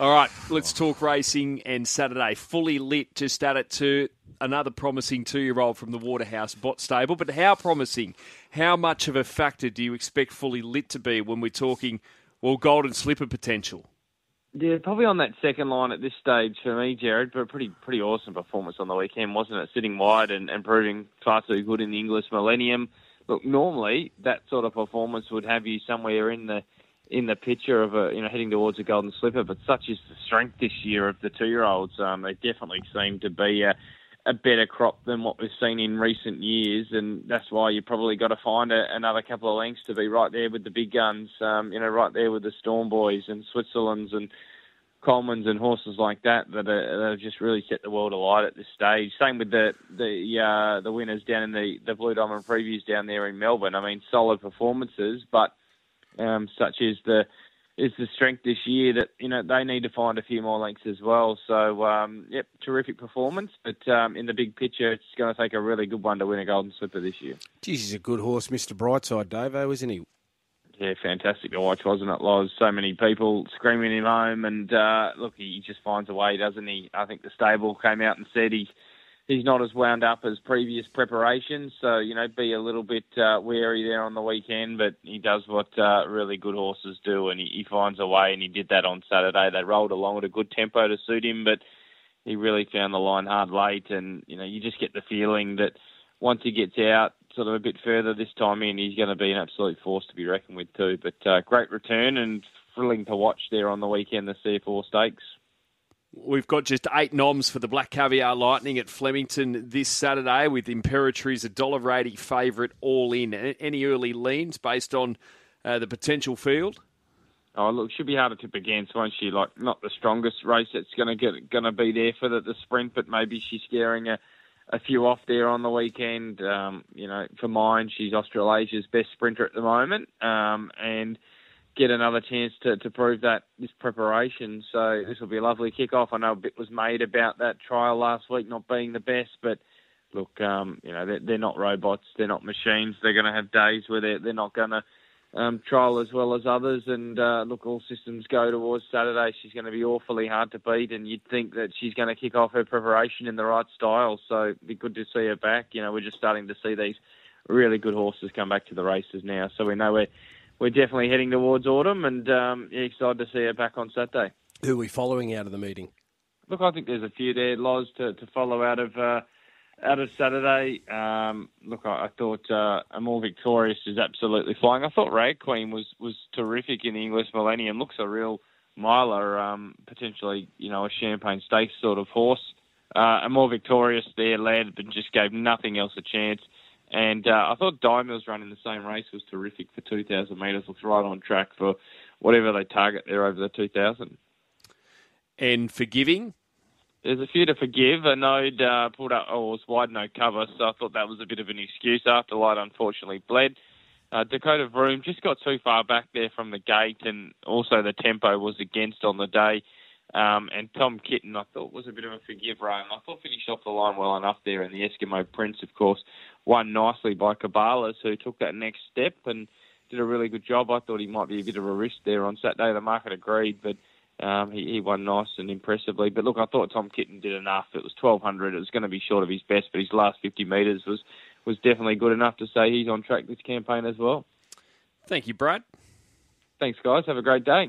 All right, let's oh. talk racing and Saturday. Fully lit just at to another promising two-year-old from the Waterhouse Bott Stable. But how promising? How much of a factor do you expect fully lit to be when we're talking, well, golden slipper potential? Yeah, probably on that second line at this stage for me, Jared. But a pretty pretty awesome performance on the weekend, wasn't it? Sitting wide and, and proving far too good in the Inglis Millennium. Look, normally that sort of performance would have you somewhere in the in the picture of a you know heading towards a golden slipper. But such is the strength this year of the two year olds. Um, they definitely seem to be a, a better crop than what we've seen in recent years, and that's why you probably got to find a, another couple of lengths to be right there with the big guns. Um, you know, right there with the Storm Boys and Switzerland's and Coleman's and horses like that that, are, that have just really set the world alight at this stage. Same with the the uh, the winners down in the the Blue Diamond previews down there in Melbourne. I mean, solid performances, but um, such is the is the strength this year that you know they need to find a few more lengths as well. So um, yep, terrific performance. But um, in the big picture, it's going to take a really good one to win a Golden Slipper this year. Geez, he's a good horse, Mister Brightside, Davo, isn't he? Yeah, fantastic to watch, wasn't it, Loz? So many people screaming him home, and uh, look, he just finds a way, doesn't he? I think the stable came out and said he he's not as wound up as previous preparations. So you know, be a little bit uh, wary there on the weekend. But he does what uh, really good horses do, and he, he finds a way. And he did that on Saturday. They rolled along at a good tempo to suit him, but he really found the line hard late. And you know, you just get the feeling that once he gets out sort of a bit further this time in, he's going to be an absolute force to be reckoned with too. But uh, great return and thrilling to watch there on the weekend, the C.F. Orr Stakes. We've got just eight noms for the Black Caviar Lightning at Flemington this Saturday with Imperatriz a dollar eighty favourite all in. Any early leans based on uh, the potential field? Oh, look, she'll be hard to tip against, won't she? Like, not the strongest race that's going to get going to be there for the, the sprint, but maybe she's scaring a, a few off there on the weekend. Um, you know, for mine, she's Australasia's best sprinter at the moment, um, and get another chance to, to prove that this preparation. So this will be a lovely kick-off. I know a bit was made about that trial last week not being the best, but look, um, you know, they're, they're, not robots, they're not machines. They're going to have days where they're, they're not going to um, trial as well as others. And uh, look, all systems go towards Saturday. She's going to be awfully hard to beat, and you'd think that she's going to kick off her preparation in the right style. So it'd be good to see her back. You know, we're just starting to see these really good horses come back to the races now, so we know we're we're definitely heading towards autumn, and um, yeah, excited to see her back on Saturday. Who are we following out of the meeting? Look, I think there's a few there, Loz, to, to follow out of uh, out of Saturday. Um, look, I, I thought uh, More Victorious is absolutely flying. I thought Rag Queen was was terrific in the Inglis Millennium. Looks a real miler, um, potentially, you know, a Champagne Stakes sort of horse. Uh, More Victorious there led, but just gave nothing else a chance. And uh, I thought Diamil's running the same race was terrific for 2,000 metres. Looks right on track for whatever they target there over the 2,000. And forgiving? There's a few to forgive. A node uh, pulled up, oh, was wide no cover, so I thought that was a bit of an excuse after Light unfortunately bled. Uh, Dakota Vroom just got too far back there from the gate, and also the tempo was against on the day. Um, and Tom Kitten, I thought, was a bit of a forgive run. I thought finished off the line well enough there. And the Eskimo Prince, of course, won nicely by Cabalas, who took that next step and did a really good job. I thought he might be a bit of a risk there on Saturday. The market agreed, but um, he, he won nice and impressively. But look, I thought Tom Kitten did enough. It was 1200. It was going to be short of his best, but his last 50 metres was, was definitely good enough to say he's on track this campaign as well. Thank you, Brad. Thanks, guys. Have a great day.